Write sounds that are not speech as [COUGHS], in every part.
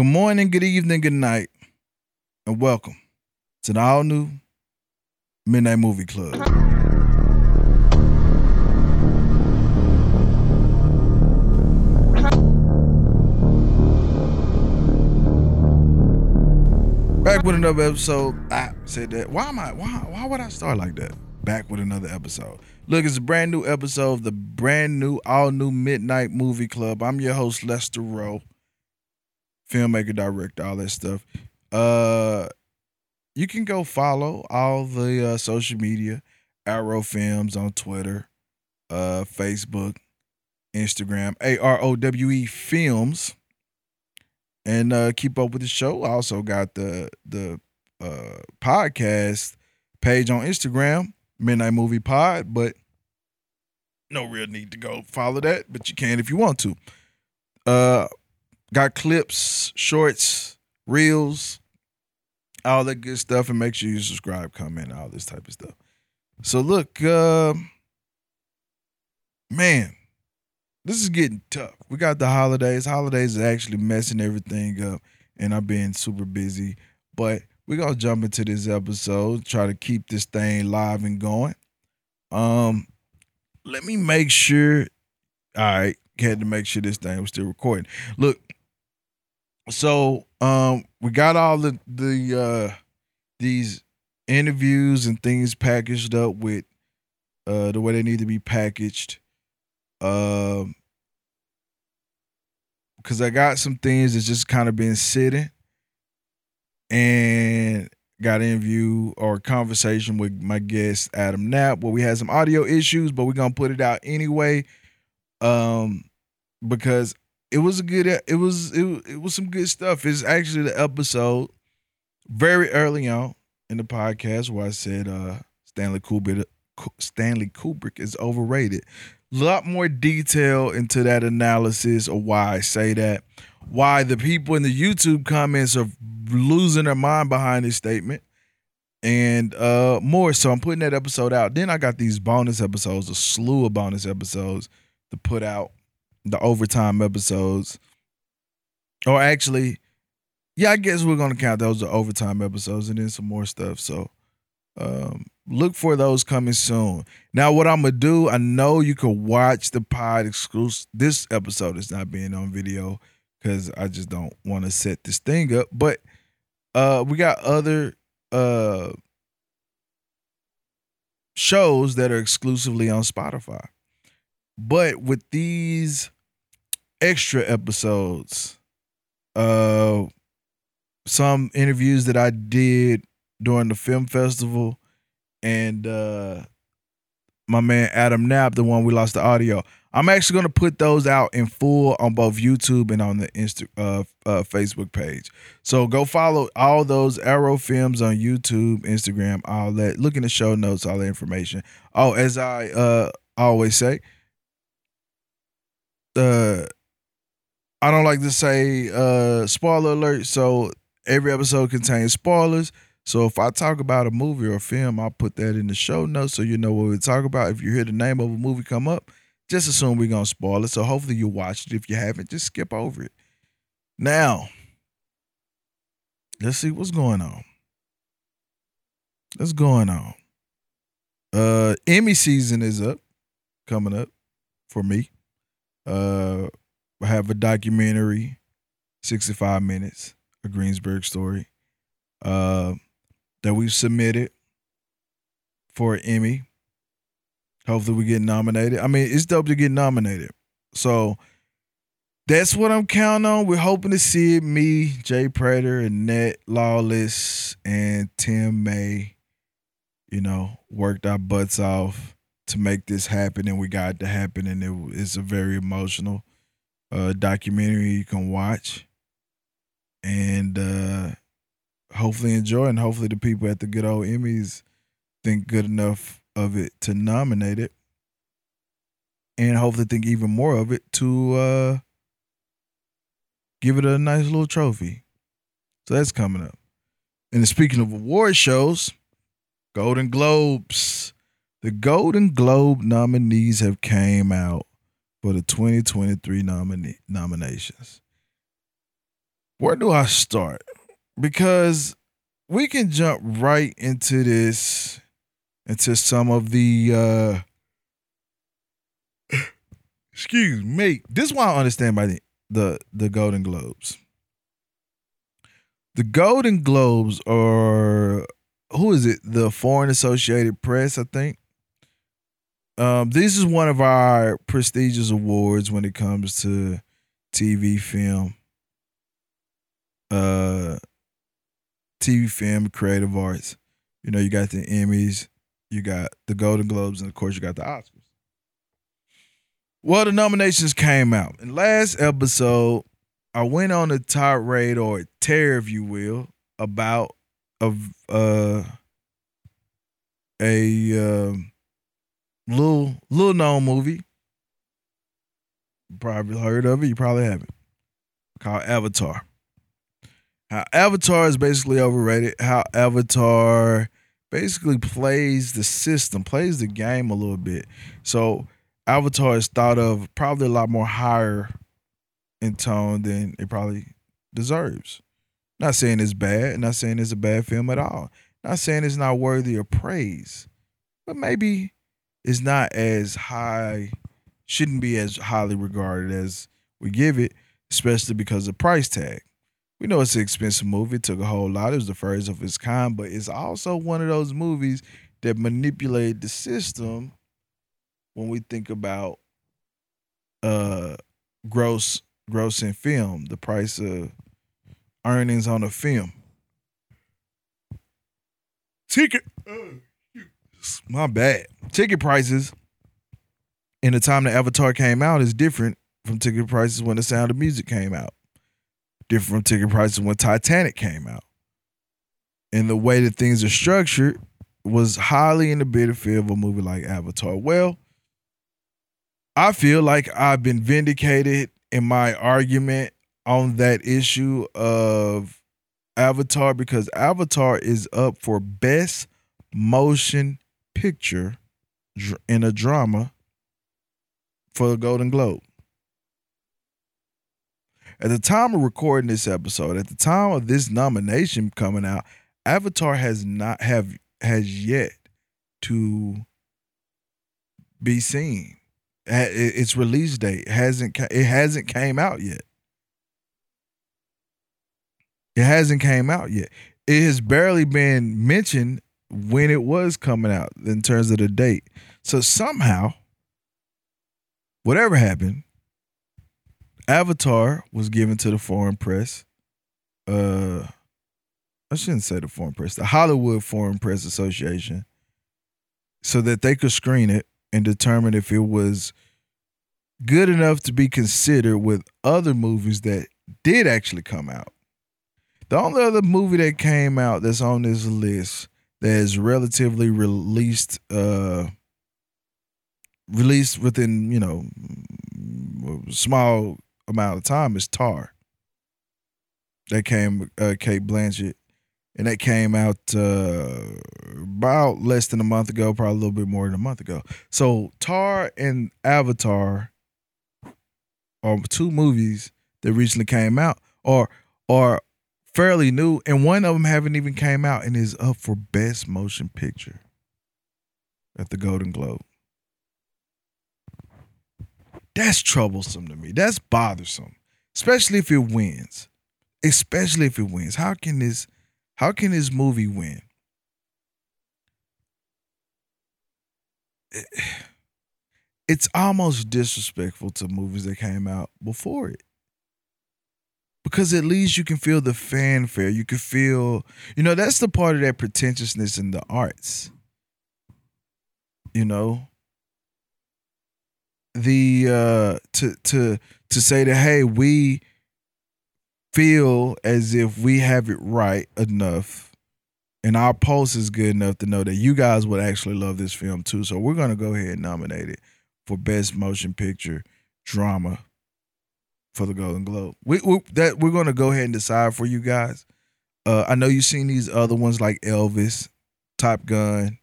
Good morning, good evening, good night, and welcome to the all new Midnight Movie Club. Back with another episode. I said that. Why am I? Why? Why would I start like that? Back with another episode. Look, it's a brand new episode of the brand new, all new Midnight Movie Club. I'm your host Lester Rowe, filmmaker, director, all that stuff. Uh, you can go follow all the uh, social media, Arowe Films on Twitter, uh, Facebook, Instagram, A R O W E Films and uh, keep up with the show. I also got the the uh, podcast page on Instagram, Midnight Movie Pod, but no real need to go follow that, but you can if you want to. Uh, got clips, shorts, reels, all that good stuff, and make sure you subscribe, comment, all this type of stuff. So look, uh, man, this is getting tough. We got the holidays. Holidays are actually messing everything up, and I've been super busy. But we're gonna jump into this episode, try to keep this thing live and going. Um, let me make sure. All right, had to make sure this thing was still recording. Look, so um, we got all the the uh these interviews and things packaged up with uh the way they need to be packaged. Um, because I got some things that's just kind of been sitting, and got an interview or conversation with my guest Adam Knapp where we had some audio issues, but we're gonna put it out anyway. Um, because it was a good, it was it, it was some good stuff. It's actually the episode very early on in the podcast where I said uh Stanley Kubrick Stanley Kubrick is overrated A lot more detail into that analysis of why I say that, why the people in the YouTube comments are losing their mind behind this statement, and uh more. So I'm putting that episode out. Then I got these bonus episodes, a slew of bonus episodes to put out, the overtime episodes. Or actually, yeah, I guess we're gonna count those as overtime episodes and then some more stuff. So um look for those coming soon. Now, what I'm gonna do, I know you can watch the pod exclusive. This episode is not being on video because I just don't want to set this thing up. But uh we got other uh shows that are exclusively on Spotify. But with these extra episodes, uh some interviews that I did during the film festival and uh my man Adam Knapp, the one we lost the audio. I'm actually gonna put those out in full on both YouTube and on the Insta uh, uh, Facebook page. So go follow all those Arowe Films on YouTube, Instagram, all that. Look in the show notes, all the information. Oh, as I uh always say, uh I don't like to say uh spoiler alert, so every episode contains spoilers. So if I talk about a movie or a film, I'll put that in the show notes so you know what we talk about. If you hear the name of a movie come up, just assume we're gonna spoil it. So hopefully you watch it. If you haven't, just skip over it. Now, let's see what's going on. What's going on? Uh Emmy season is up, coming up for me. Uh I have a documentary, 65 minutes, a Greensburg story. Uh that we've submitted for an Emmy. Hopefully, we get nominated. I mean, it's dope to get nominated. So that's what I'm counting on. We're hoping to see it. Me, Jay Prater, Annette Lawless, and Tim May, you know, worked our butts off to make this happen, and we got it to happen. And it, it's a very emotional uh, documentary you can watch. And uh, hopefully enjoy and hopefully the people at the good old Emmys think good enough of it to nominate it. And hopefully think even more of it to uh give it a nice little trophy. So that's coming up. And speaking of award shows, Golden Globes. The Golden Globe nominees have came out for the 2023 nomina- nominations. where do I start? Because we can jump right into this, into some of the uh [COUGHS] excuse me. This is why I understand by the the, the Golden Globes. The Golden Globes are who is it? The Foreign Associated Press, I think. Um, this is one of our prestigious awards when it comes to TV film, uh, TV film, creative arts. You know, you got the Emmys, you got the Golden Globes, and of course, you got the Oscars. Well, the nominations came out. In last episode, I went on a tirade or a tear, if you will, about a uh, a uh, little little known movie. You probably heard of it. You probably haven't. Called Avatar. How Avatar is basically overrated. How Avatar basically plays the system, plays the game a little bit. So Avatar is thought of probably a lot more higher in tone than it probably deserves. Not saying it's bad, not saying it's a bad film at all. Not saying it's not worthy of praise, but maybe it's not as high, shouldn't be as highly regarded as we give it, especially because of price tag. We know it's an expensive movie. It took a whole lot. It was the first of its kind, but it's also one of those movies that manipulate the system when we think about uh gross gross in film, the price of earnings on a film. Ticket, my bad. Ticket prices in the time the Avatar came out is different from ticket prices when the Sound of Music came out. Different from ticket prices when Titanic came out. And the way that things are structured was highly in the benefit of a movie like Avatar. Well, I feel like I've been vindicated in my argument on that issue of Avatar because Avatar is up for best motion picture in a drama for the Golden Globe. At the time of recording this episode, at the time of this nomination coming out, Avatar has not have has yet to be seen its release date hasn't it hasn't came out yet. It hasn't came out yet. It has barely been mentioned when it was coming out in terms of the date. So somehow, whatever happened, Avatar was given to the foreign press. Uh I shouldn't say the foreign press, the Hollywood Foreign Press Association, so that they could screen it and determine if it was good enough to be considered with other movies that did actually come out. The only other movie that came out that's on this list that is relatively released uh released within, you know, small amount of time is Tar. That came uh Cate Blanchett and that came out uh, about less than a month ago, probably a little bit more than a month ago. So Tar and Avatar are two movies that recently came out, or are fairly new, and one of them haven't even came out and is up for Best Motion Picture at the Golden Globe. That's troublesome to me. That's bothersome, especially if it wins. Especially if it wins. How can this? How can this movie win? [SIGHS] It's almost disrespectful to movies that came out before it. Because at least you can feel the fanfare. You can feel, you know, that's the part of that pretentiousness in the arts. You know, the uh to to to say that hey we feel as if we have it right enough and our pulse is good enough to know that you guys would actually love this film too. So we're gonna go ahead and nominate it for best motion picture drama for the Golden Globe. We, we that we're gonna go ahead and decide for you guys. Uh, I know you've seen these other ones like Elvis, Top Gun,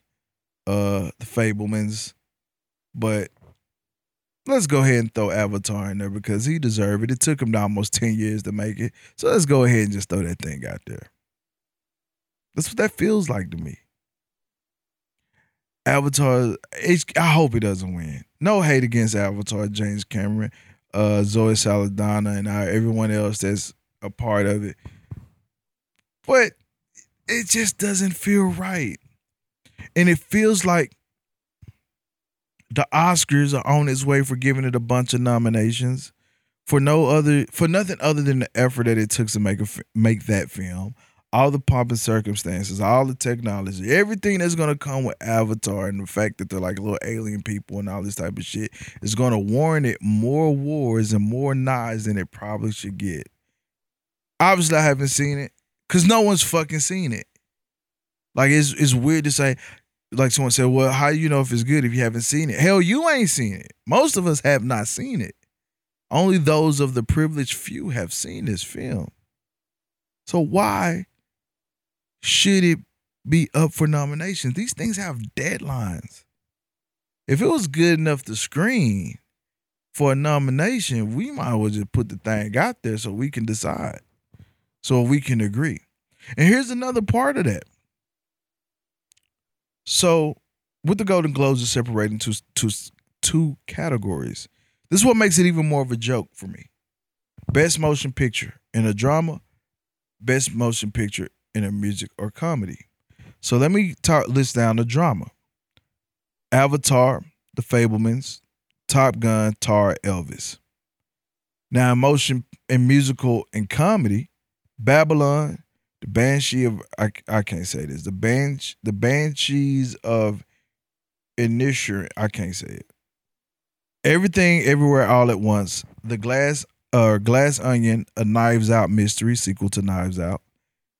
uh, The Fabelmans, but let's go ahead and throw Avatar in there because he deserved it. It took him almost 10 years to make it. So let's go ahead and just throw that thing out there. That's what that feels like to me. Avatar, I hope he doesn't win. No hate against Avatar, James Cameron, uh, Zoe Saldana, and everyone else that's a part of it. But it just doesn't feel right. And it feels like the Oscars are on its way for giving it a bunch of nominations for no other for nothing other than the effort that it took to make a make that film all the pomp and circumstances, all the technology, everything that's gonna come with Avatar, and the fact that they're like little alien people and all this type of shit is gonna warrant it more wars and more knives than it probably should get. Obviously, I haven't seen it because no one's fucking seen it. Like it's it's weird to say, like someone said, well, how do you know if it's good if you haven't seen it? Hell, you ain't seen it. Most of us have not seen it. Only those of the privileged few have seen this film. So why should it be up for nominations? These things have deadlines. If it was good enough to screen for a nomination, we might as well just put the thing out there so we can decide, so we can agree. And here's another part of that. So, with the Golden Globes are separating two, two, two categories. This is what makes it even more of a joke for me. Best motion picture in a drama, best motion picture in a music or comedy. So let me talk, list down the drama Avatar, The Fabelmans, Top Gun, Tar, Elvis. Now, in motion and musical and comedy, Babylon, The Banshee of I, I can't say this. The Bansh the Banshees of Inisherin, I can't say it. Everything Everywhere All at Once, The Glass uh Glass Onion, A Knives Out Mystery, sequel to Knives Out,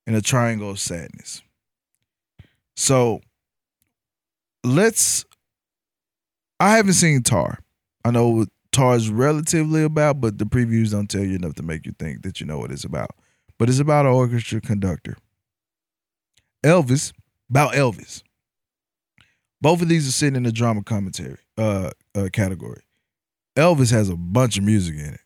and a triangle of sadness. So let's. I haven't seen Tar. I know what Tar is relatively about, but the previews don't tell you enough to make you think that you know what it's about. But it's about an orchestra conductor. Elvis, about Elvis. Both of these are sitting in the drama commentary uh, uh, category. Elvis has a bunch of music in it.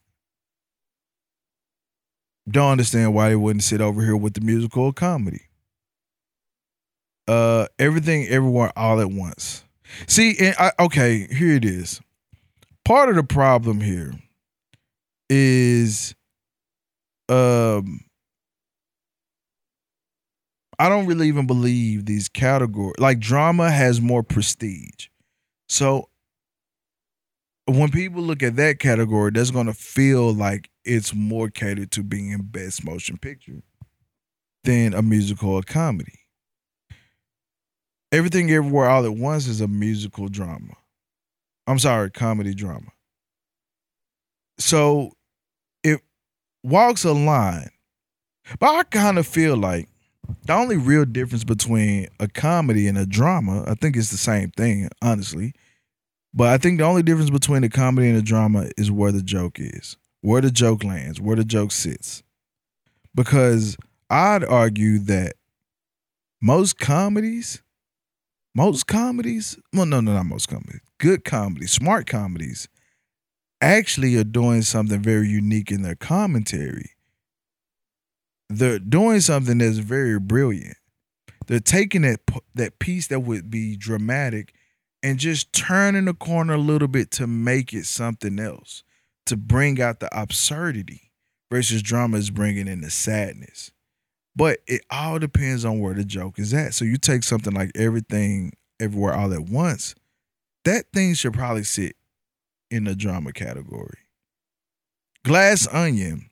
Don't understand why they wouldn't sit over here with the musical comedy. Uh, everything, everywhere, all at once. See, and I, okay, here it is. Part of the problem here is, um, I don't really even believe these categories. Like drama has more prestige, so when people look at that category, that's going to feel like it's more catered to being best motion picture than a musical or comedy. Everything Everywhere All at Once is a musical drama. I'm sorry, comedy drama. So it walks a line. But I kind of feel like the only real difference between a comedy and a drama, I think it's the same thing, honestly. But I think the only difference between a comedy and a drama is where the joke is where the joke lands, where the joke sits. Because I'd argue that most comedies, most comedies, well, no, no, not most comedies, good comedies, smart comedies, actually are doing something very unique in their commentary. They're doing something that's very brilliant. They're taking that that piece that would be dramatic and just turning the corner a little bit to make it something else to bring out the absurdity versus drama is bringing in the sadness. But it all depends on where the joke is at. So you take something like everything, everywhere, all at once, that thing should probably sit in the drama category. Glass Onion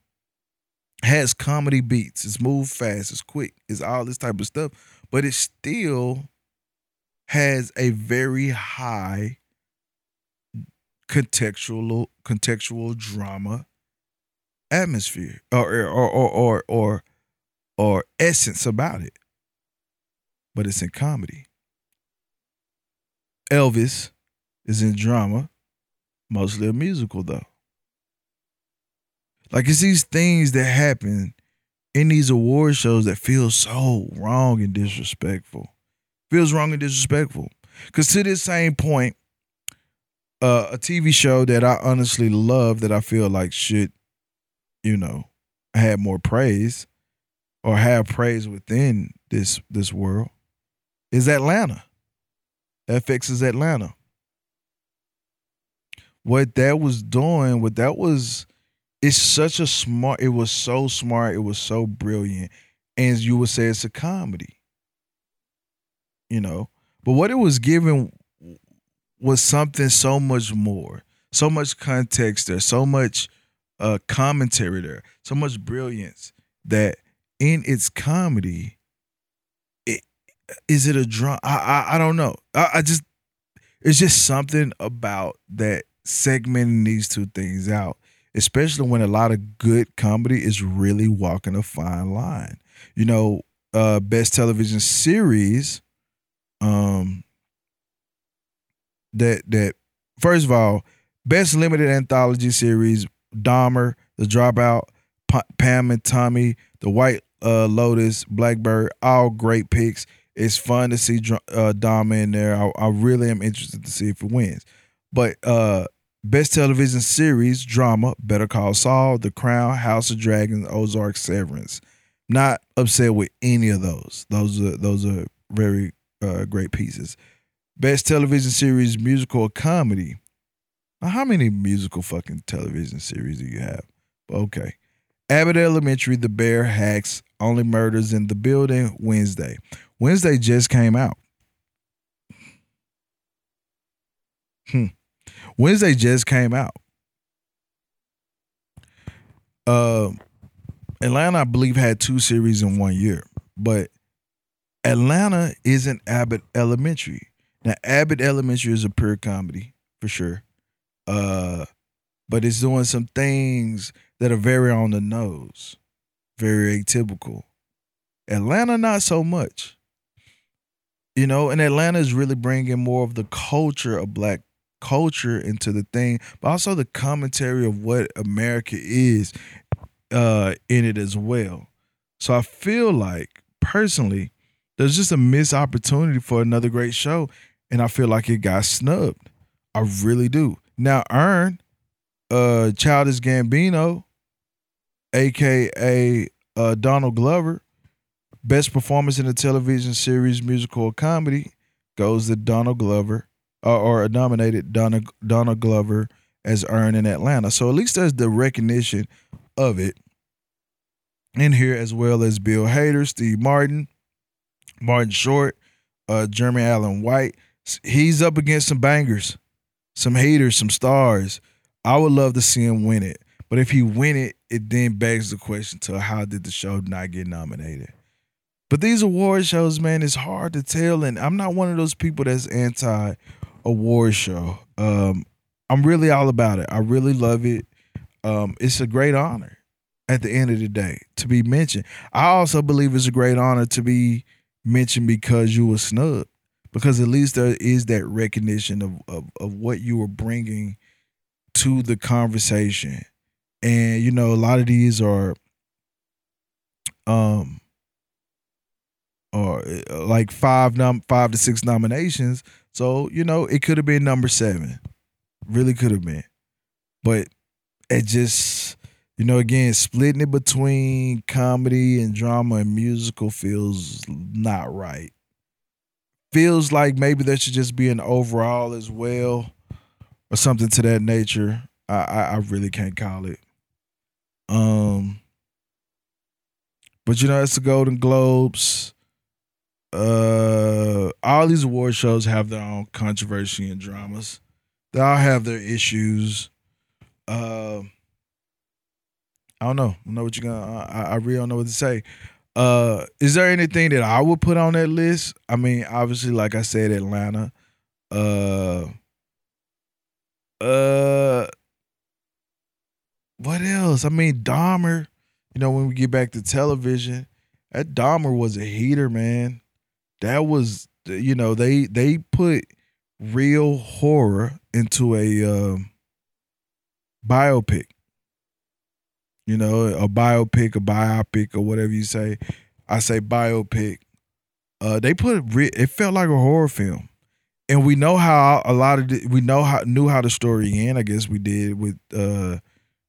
has comedy beats. It's move fast. It's quick. It's all this type of stuff. But it still has a very high contextual contextual drama atmosphere or or or or or, or essence about it. But it's in comedy. Elvis is in drama, mostly a musical though. Like it's these things that happen in these award shows that feel so wrong and disrespectful. Feels wrong and disrespectful. Cause to this same point, uh, a TV show that I honestly love that I feel like should, you know, have more praise or have praise within this this world is Atlanta. FX is Atlanta. What that was doing, what that was, it's such a smart, it was so smart, it was so brilliant. And you would say it's a comedy. You know? But what it was giving was something so much more, so much context there, so much uh, commentary there, so much brilliance that in its comedy, it is it a drama? I, I I don't know. I, I just it's just something about that segmenting these two things out, especially when a lot of good comedy is really walking a fine line. You know, uh, best television series, um, that that first of all, best limited anthology series, Dahmer, The Dropout, P- Pam and Tommy, The White uh, Lotus, Blackbird, all great picks. It's fun to see uh, Dahmer in there. I, I, really am interested to see if it wins. But uh, best television series, drama, Better Call Saul, The Crown, House of Dragons, Ozark, Severance. Not upset with any of those. Those are those are very uh, great pieces. Best television series, musical or comedy. Now, how many musical fucking television series do you have? Okay. Abbott Elementary, The Bear, Hacks, Only Murders in the Building, Wednesday. Wednesday just came out. Hmm. Wednesday just came out. Uh, Atlanta, I believe, had two series in one year, but Atlanta isn't Abbott Elementary. Now, Abbott Elementary is a pure comedy for sure, uh, but it's doing some things that are very on the nose, very atypical. Atlanta, not so much. You know, and Atlanta is really bringing more of the culture of black culture into the thing, but also the commentary of what America is uh, in it as well. So I feel like personally, there's just a missed opportunity for another great show and I feel like it got snubbed. I really do. Now, Earn, uh, Childish Gambino, aka uh, Donald Glover, best performance in a television series, musical, or comedy, goes to Donald Glover, uh, or a nominated Donald Donald Glover as Earn in Atlanta. So at least there's the recognition of it in here, as well as Bill Hader, Steve Martin, Martin Short, uh, Jeremy Allen White he's up against some bangers, some haters, some stars. I would love to see him win it. But if he win it, it then begs the question to how did the show not get nominated? But these award shows, man, it's hard to tell. And I'm not one of those people that's anti award show. Um, I'm really all about it. I really love it. Um, it's a great honor at the end of the day to be mentioned. I also believe it's a great honor to be mentioned because you were snubbed because at least there is that recognition of, of, of what you were bringing to the conversation. And you know a lot of these are um or uh, like five num five to six nominations. So you know it could have been number seven. Really could have been. But it just you know again splitting it between comedy and drama and musical feels not right feels like maybe there should just be an overall as well, or something to that nature. I I, I really can't call it. Um, but you know, it's the Golden Globes. Uh, all these award shows have their own controversy and dramas. They all have their issues. Uh, I don't know. I don't know what you're gonna. I, I really don't know what to say. Uh, is there anything that I would put on that list? I mean, obviously, like I said, Atlanta. Uh, uh, what else? I mean, Dahmer. You know, when we get back to television, that Dahmer was a heater, man. That was, you know, they they put real horror into a um, biopic you know, a biopic, a biopic, or whatever you say. I say biopic. Uh, they put it felt like a horror film, and we know how a lot of the, we know how knew how the story end. I guess we did with uh,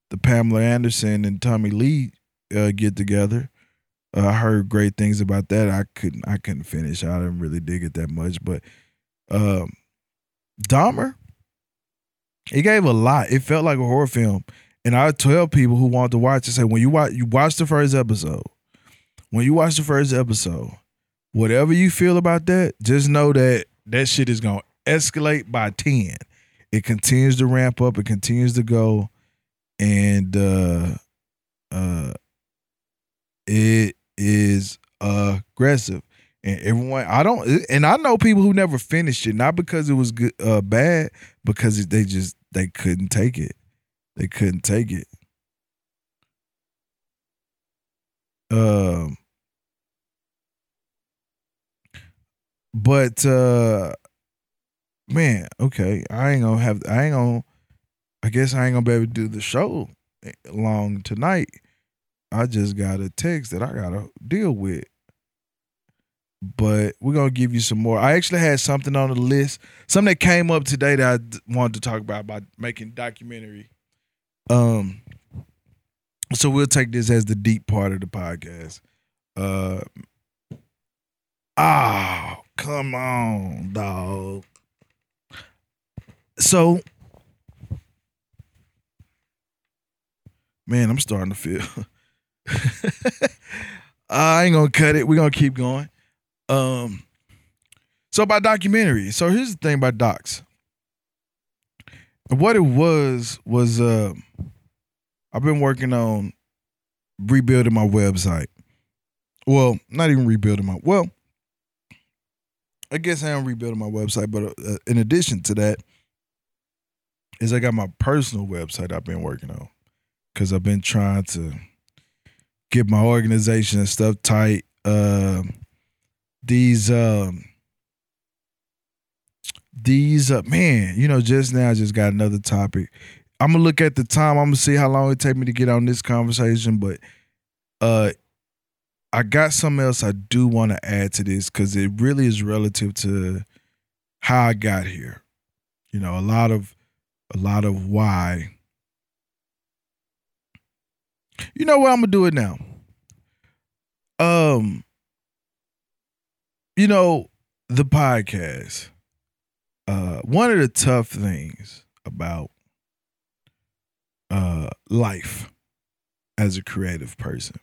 the Pamela Anderson and Tommy Lee uh, get together. Uh, I heard great things about that. I couldn't I couldn't finish. I didn't really dig it that much, but um, Dahmer, it gave a lot. It felt like a horror film, and I tell people who want to watch it, say when you watch you watch the first episode, when you watch the first episode, whatever you feel about that, just know that that shit is gonna escalate by 10. It continues to ramp up, it continues to go, and uh uh it is aggressive. And everyone I don't and I know people who never finished it, not because it was good uh bad, because they just they couldn't take it. They couldn't take it. Um But uh man, okay, I ain't gonna have I ain't gonna I guess I ain't gonna be able to do the show long tonight. I just got a text that I gotta deal with. But we're gonna give you some more. I actually had something on the list, something that came up today that I wanted to talk about about making documentary. Um, so we'll take this as the deep part of the podcast. Uh, oh, come on, dog. So, man, I'm starting to feel. [LAUGHS] I ain't gonna cut it. We're gonna keep going. Um, so about documentary. So here's the thing about docs. What it was was uh, I've been working on rebuilding my website. Well, not even rebuilding my well. I guess I am rebuilding my website, but uh, in addition to that, is I got my personal website I've been working on because I've been trying to get my organization and stuff tight. Uh, these um, these uh, man, you know, just now I just got another topic. I'm gonna look at the time. I'm gonna see how long it take me to get on this conversation, but uh, I got something else I do want to add to this because it really is relative to how I got here. You know, a lot of a lot of why. You know what? I'm gonna do it now. Um, you know, the podcast. Uh, one of the tough things about uh life as a creative person.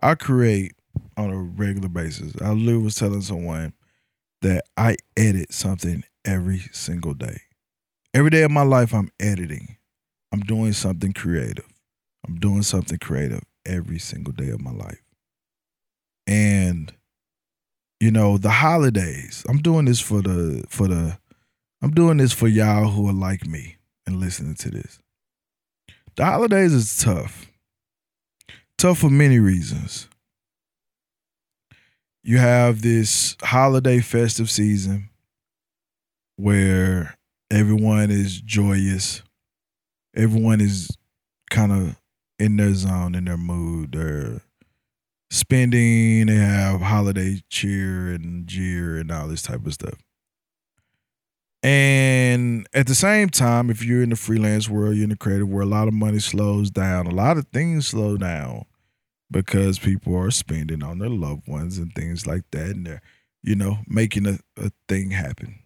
I create on a regular basis. I literally was telling someone that I edit something every single day. Every day of my life, I'm editing. I'm doing something creative. I'm doing something creative every single day of my life. And you know, the holidays. I'm doing this for the for the I'm doing this for y'all who are like me and listening to this. The holidays is tough. Tough for many reasons. You have this holiday festive season where everyone is joyous. Everyone is kind of in their zone, in their mood. They're spending, they have holiday cheer and jeer and all this type of stuff. And at the same time, if you're in the freelance world, you're in the creative world, a lot of money slows down. A lot of things slow down because people are spending on their loved ones and things like that. And they're, you know, making a, a thing happen.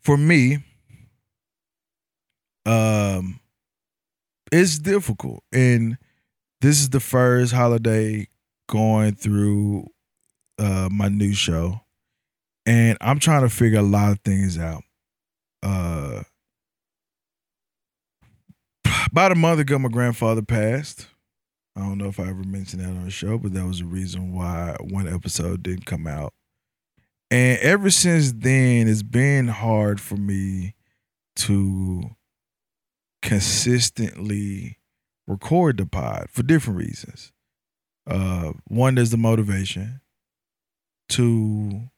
For me, um, it's difficult. And this is the first holiday going through uh my new show and i'm trying to figure a lot of things out uh about a month ago my grandfather passed i don't know if i ever mentioned that on the show but that was the reason why one episode didn't come out and ever since then it's been hard for me to consistently record the pod for different reasons. Uh, one, there's the motivation. Two,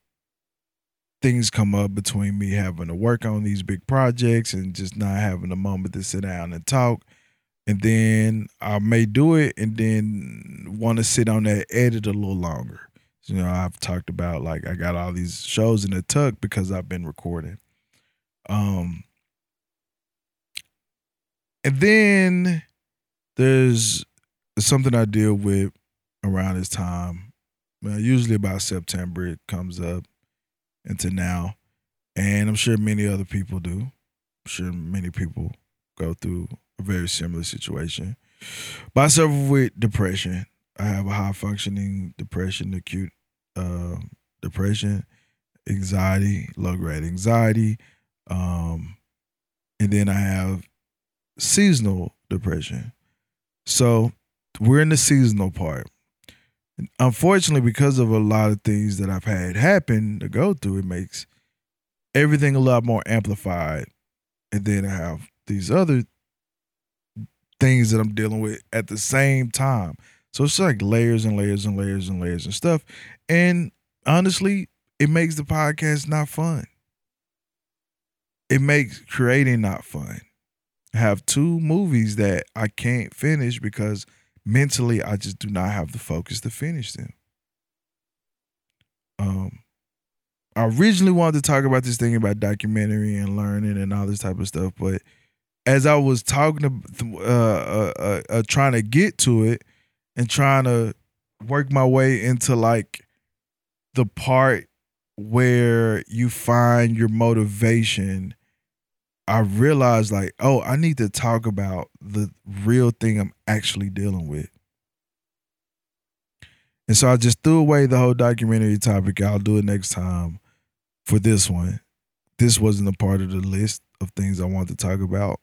things come up between me having to work on these big projects and just not having a moment to sit down and talk. And then I may do it and then want to sit on that edit a little longer. You know, I've talked about like I got all these shows in the tuck because I've been recording. Um and then there's something I deal with around this time. Usually about September it comes up into now. And I'm sure many other people do. I'm sure many people go through a very similar situation. But I suffer with depression. I have a high functioning depression, acute uh, depression, anxiety, low grade anxiety, um, and then I have seasonal depression. So we're in the seasonal part. Unfortunately, because of a lot of things that I've had happen to go through, it makes everything a lot more amplified. And then I have these other things that I'm dealing with at the same time. So it's like layers and layers and layers and layers and stuff. And honestly, it makes the podcast not fun. It makes creating not fun. I have two movies that I can't finish because mentally I just do not have the focus to finish them. Um I originally wanted to talk about this thing about documentary and learning and all this type of stuff, but as I was talking to, uh, uh, uh, uh, trying to get to it and trying to work my way into like the part where you find your motivation, I realized like, oh, I need to talk about the real thing I'm actually dealing with. And so I just threw away the whole documentary topic. I'll do it next time for this one. This wasn't a part of the list of things I wanted to talk about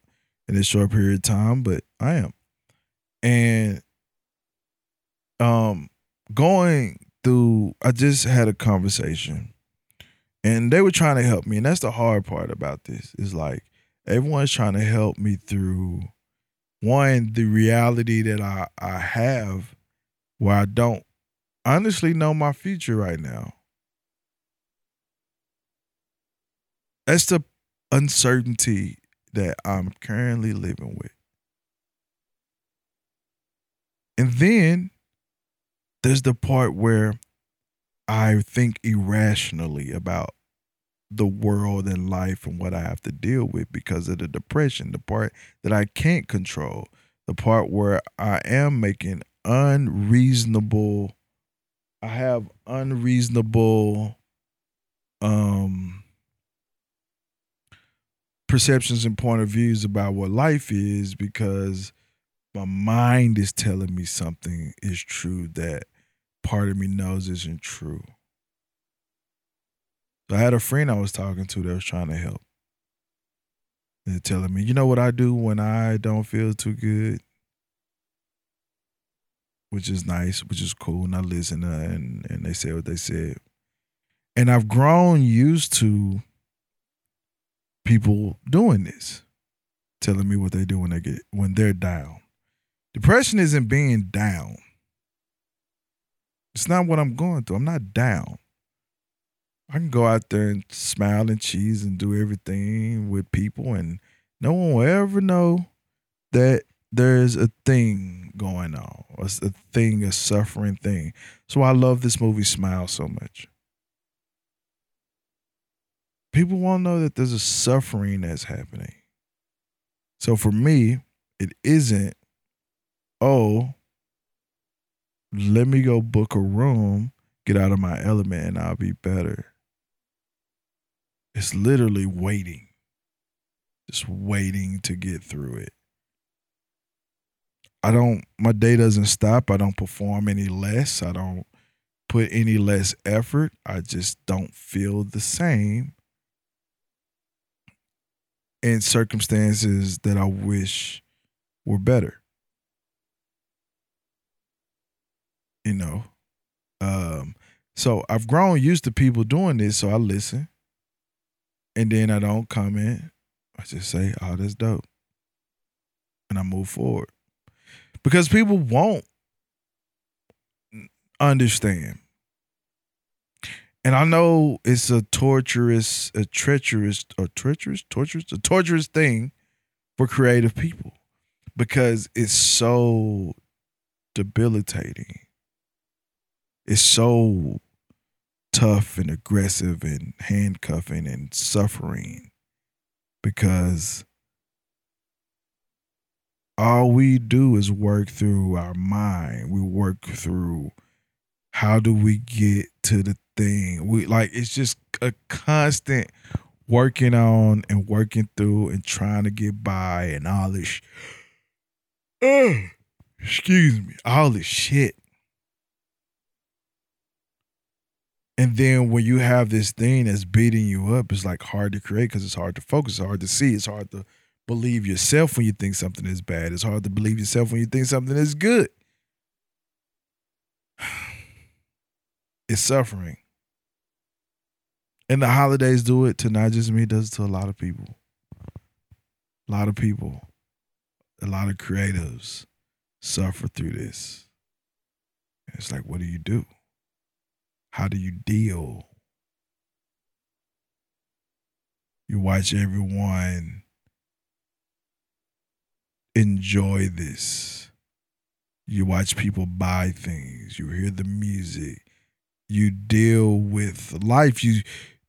in this short period of time, but I am. And um going through I just had a conversation and they were trying to help me. And that's the hard part about this. Is like everyone's trying to help me through one, the reality that I, I have where I don't honestly know my future right now. That's the uncertainty that I'm currently living with. And then there's the part where I think irrationally about the world and life and what I have to deal with because of the depression, the part that I can't control, the part where I am making unreasonable I have unreasonable um perceptions and point of views about what life is because my mind is telling me something is true that part of me knows isn't true. So I had a friend I was talking to that was trying to help. They're telling me, you know what I do when I don't feel too good? Which is nice, which is cool. And I listen uh, and, and they said what they said. And I've grown used to people doing this, telling me what they do when they get when they're down. Depression isn't being down. It's not what I'm going through. I'm not down. I can go out there and smile and cheese and do everything with people, and no one will ever know that there's a thing going on, a thing, a suffering thing. So I love this movie Smile so much people won't know that there's a suffering that's happening. So for me, it isn't, oh, let me go book a room, get out of my element, and I'll be better. It's literally waiting, just waiting to get through it. I don't, my day doesn't stop. I don't perform any less. I don't put any less effort. I just don't feel the same in circumstances that I wish were better. You know. Um, so I've grown used to people doing this, so I listen. And then I don't comment. I just say, oh, that's dope. And I move forward. Because people won't understand. And I know it's a torturous, a treacherous, or treacherous, torturous, a torturous thing for creative people because it's so debilitating. It's so tough and aggressive and handcuffing and suffering because all we do is work through our mind. We work through how do we get to the thing. We like it's just a constant working on and working through and trying to get by and all this. Sh- [CLEARS THROAT] excuse me, all this shit. And then when you have this thing that's beating you up, it's like hard to create because it's hard to focus, it's hard to see, it's hard to believe yourself when you think something is bad. It's hard to believe yourself when you think something is good. [SIGHS] It's suffering. And the holidays do it to not just me, does it to a lot of people. A lot of people, a lot of creatives suffer through this. it's like, what do you do? How do you deal? You watch everyone enjoy this. You watch people buy things, you hear the music, you deal with life. You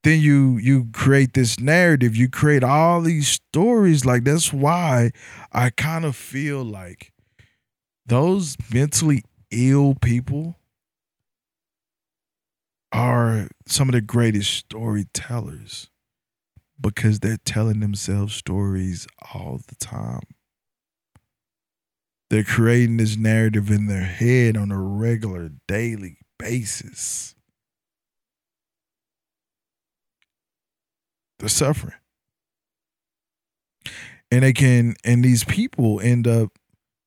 then you you create this narrative, you create all these stories. Like that's why I kind of feel like those mentally ill people are some of the greatest storytellers because they're telling themselves stories all the time. They're creating this narrative in their head on a regular, daily basis. They're suffering. And they can, and these people end up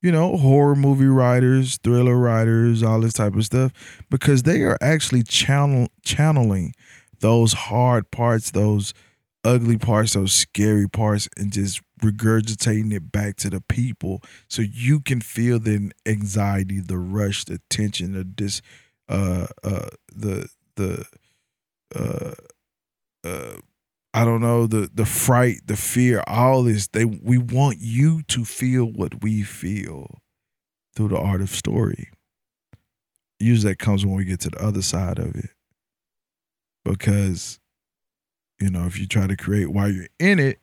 you know, horror movie writers, thriller writers, all this type of stuff, because they are actually channel channeling those hard parts, those ugly parts, those scary parts, and just regurgitating it back to the people so you can feel the anxiety, the rush, the tension, the dis uh uh the the uh uh I don't know the the fright, the fear, all this. They we want you to feel what we feel through the art of story. Usually that comes when we get to the other side of it, because you know if you try to create while you're in it,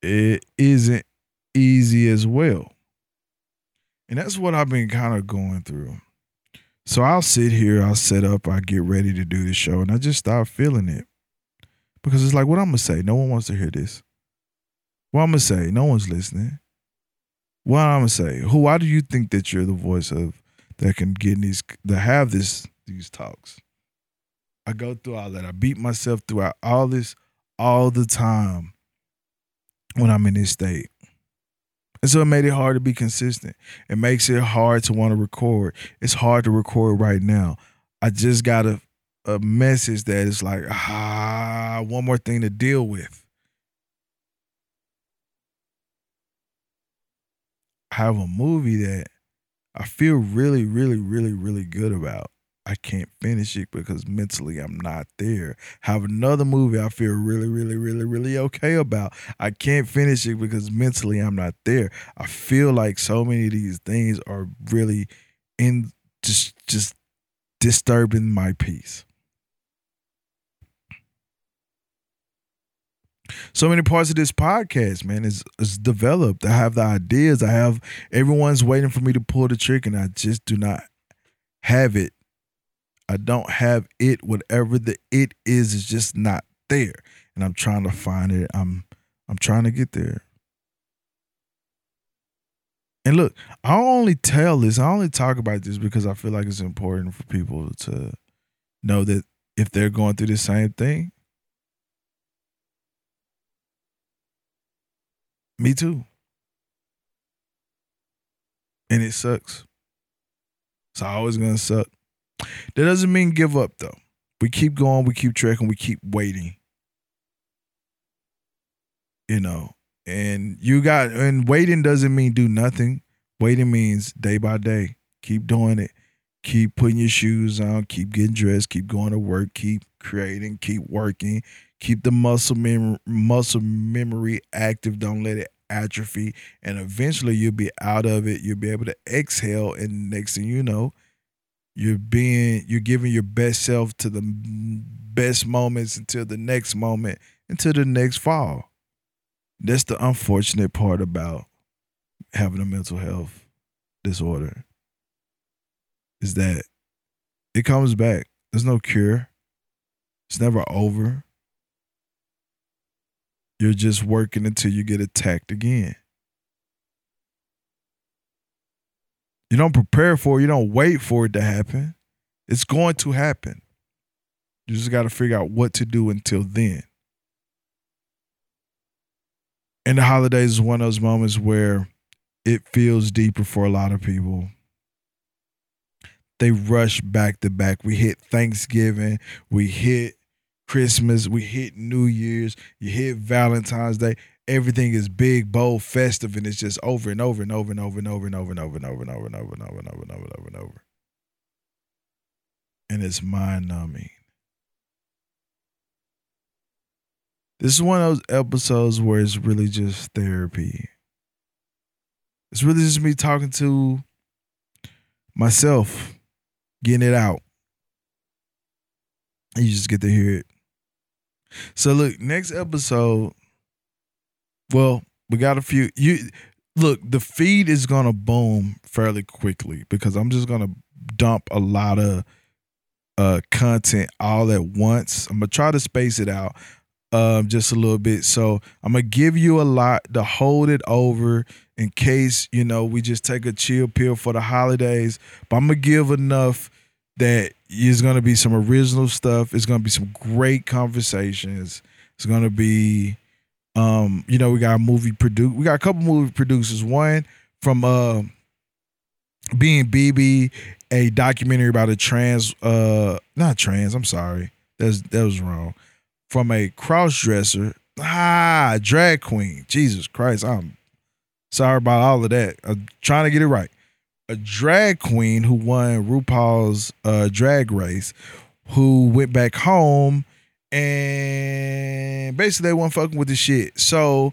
it isn't easy as well. And that's what I've been kind of going through. So I'll sit here, I'll set up, I get ready to do the show, and I just start feeling it because it's like, what I'm gonna say? No one wants to hear this. What I'm gonna say? No one's listening. What I'm gonna say? Who? Why do you think that you're the voice of that can get in these that have this these talks? I go through all that. I beat myself throughout all this all the time when I'm in this state. And so it made it hard to be consistent. It makes it hard to want to record. It's hard to record right now. I just gotta a message that is like, ah, one more thing to deal with. I have a movie that I feel really, really, really, really good about. I can't finish it because mentally I'm not there. Have another movie I feel really, really, really, really okay about. I can't finish it because mentally I'm not there. I feel like so many of these things are really in just just disturbing my peace. So many parts of this podcast, man, is is developed. I have the ideas. I have everyone's waiting for me to pull the trick, and I just do not have it. I don't have it. Whatever the it is, is just not there, and I'm trying to find it. I'm I'm trying to get there. And look, I only tell this. I only talk about this because I feel like it's important for people to know that if they're going through the same thing, Me too. And it sucks. It's always gonna suck. That doesn't mean give up though. We keep going, we keep tracking, we keep waiting. You know, and you got and waiting doesn't mean do nothing. Waiting means day by day. Keep doing it. Keep putting your shoes on, keep getting dressed, keep going to work, keep creating, keep working, keep the muscle mem- muscle memory active. Don't let it atrophy, and eventually you'll be out of it. You'll be able to exhale, and next thing you know, You're being you're giving your best self to the best moments until the next moment, until the next fall. That's the unfortunate part about having a mental health disorder. Is that it comes back. There's no cure. It's never over. You're just working until you get attacked again. You don't prepare for it, you don't wait for it to happen. It's going to happen. You just got to figure out what to do until then. And the holidays is one of those moments where it feels deeper for a lot of people. They rush back to back. We hit Thanksgiving, we hit Christmas, we hit New Year's, you hit Valentine's Day. Everything is big, bold, festive, and it's just over and over and over and over and over and over and over and over and over and over and over and over and over and over and it's mind numbing. This is one of those episodes where it's really just therapy. It's really just me talking to myself, getting it out. And you just get to hear it. So look, next episode, well, we got a few you look, the feed is gonna boom fairly quickly because I'm just gonna dump a lot of uh content all at once. I'm gonna try to space it out um just a little bit. So I'm gonna give you a lot to hold it over in case, you know, we just take a chill pill for the holidays. But I'm gonna give enough that is gonna be some original stuff. It's gonna be some great conversations. It's gonna be um, you know, we got a movie produce we got a couple movie producers. One from uh being BeBe, a documentary about a trans uh not trans, I'm sorry. That's that was wrong from a cross dresser, ah, drag queen. Jesus Christ, I'm sorry about all of that. I'm trying to get it right. A drag queen who won RuPaul's uh, drag race, who went back home and basically they weren't fucking with the shit. So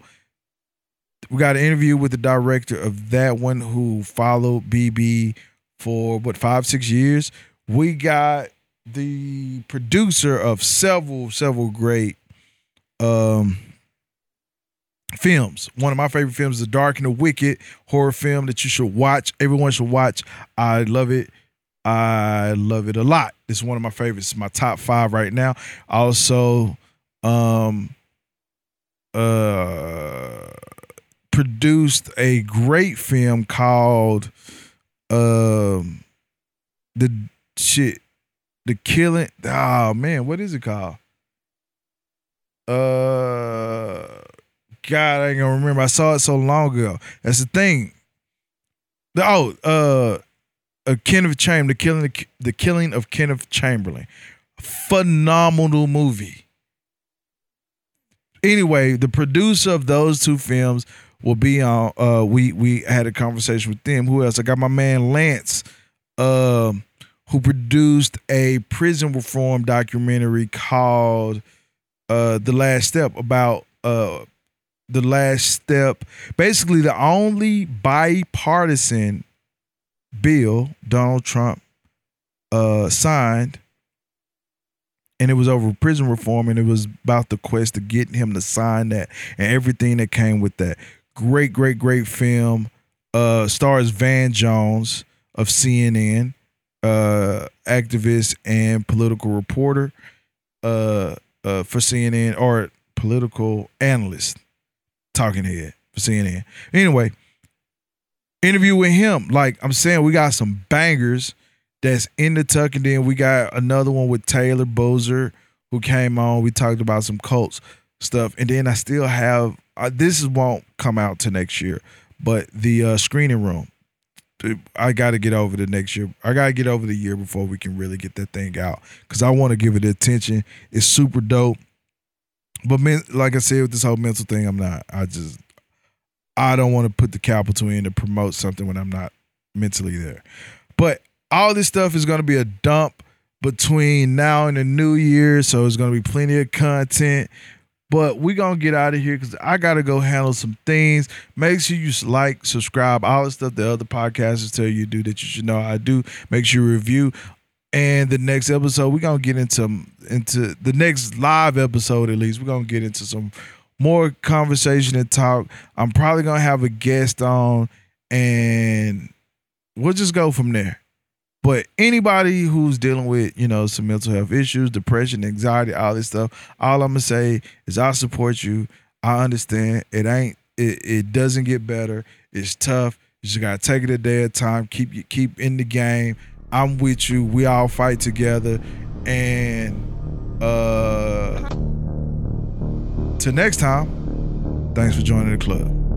we got an interview with the director of that one who followed BeBe for what five, six years. We got the producer of several, several great um, films. One of my favorite films is The Dark and the Wicked horror film that you should watch. Everyone should watch. I love it. I love it a lot. It's one of my favorites. my top five right now. Also, um, uh, produced a great film called um, the shit the killing. Oh man, what is it called? Uh, God, I ain't gonna remember. I saw it so long ago. That's the thing. The, oh, uh, Kenneth Chamberlain, the killing, the killing of Kenneth Chamberlain, phenomenal movie. Anyway, the producer of those two films will be on. Uh, we we had a conversation with them. Who else? I got my man Lance. Um. Uh, who produced a prison reform documentary called uh, The Last Step about uh, the last step. Basically, the only bipartisan bill Donald Trump uh, signed, and it was over prison reform, and it was about the quest to get him to sign that and everything that came with that. Great, great, great film. Uh, stars Van Jones of CNN uh, activist and political reporter uh, uh, for CNN or political analyst, talking head for CNN. Anyway, interview with him. Like I'm saying, we got some bangers that's in the tuck, and then we got another one with Taylor Bowser who came on. We talked about some Colts stuff, and then I still have uh, this won't come out to next year, but the uh, screening room I got to get over the next year. I got to get over the year before we can really get that thing out because I want to give it attention. It's super dope. But men, like I said, with this whole mental thing, I'm not. I just, I don't want to put the capital in to promote something when I'm not mentally there. But all this stuff is going to be a dump between now and the new year. So it's going to be plenty of content. But we're gonna get out of here because I gotta go handle some things. Make sure you like, subscribe, all the stuff the other podcasters tell you to do that you should know I do. Make sure you review. And the next episode, we're gonna get into into the next live episode at least. We're gonna get into some more conversation and talk. I'm probably gonna have a guest on and we'll just go from there. But anybody who's dealing with, you know, some mental health issues, depression, anxiety, all this stuff, all I'm gonna say is I support you. I understand it ain't it, it doesn't get better. It's tough. You just gotta take it a day at a time. Keep you keep in the game. I'm with you. We all fight together. And uh till next time, thanks for joining the club.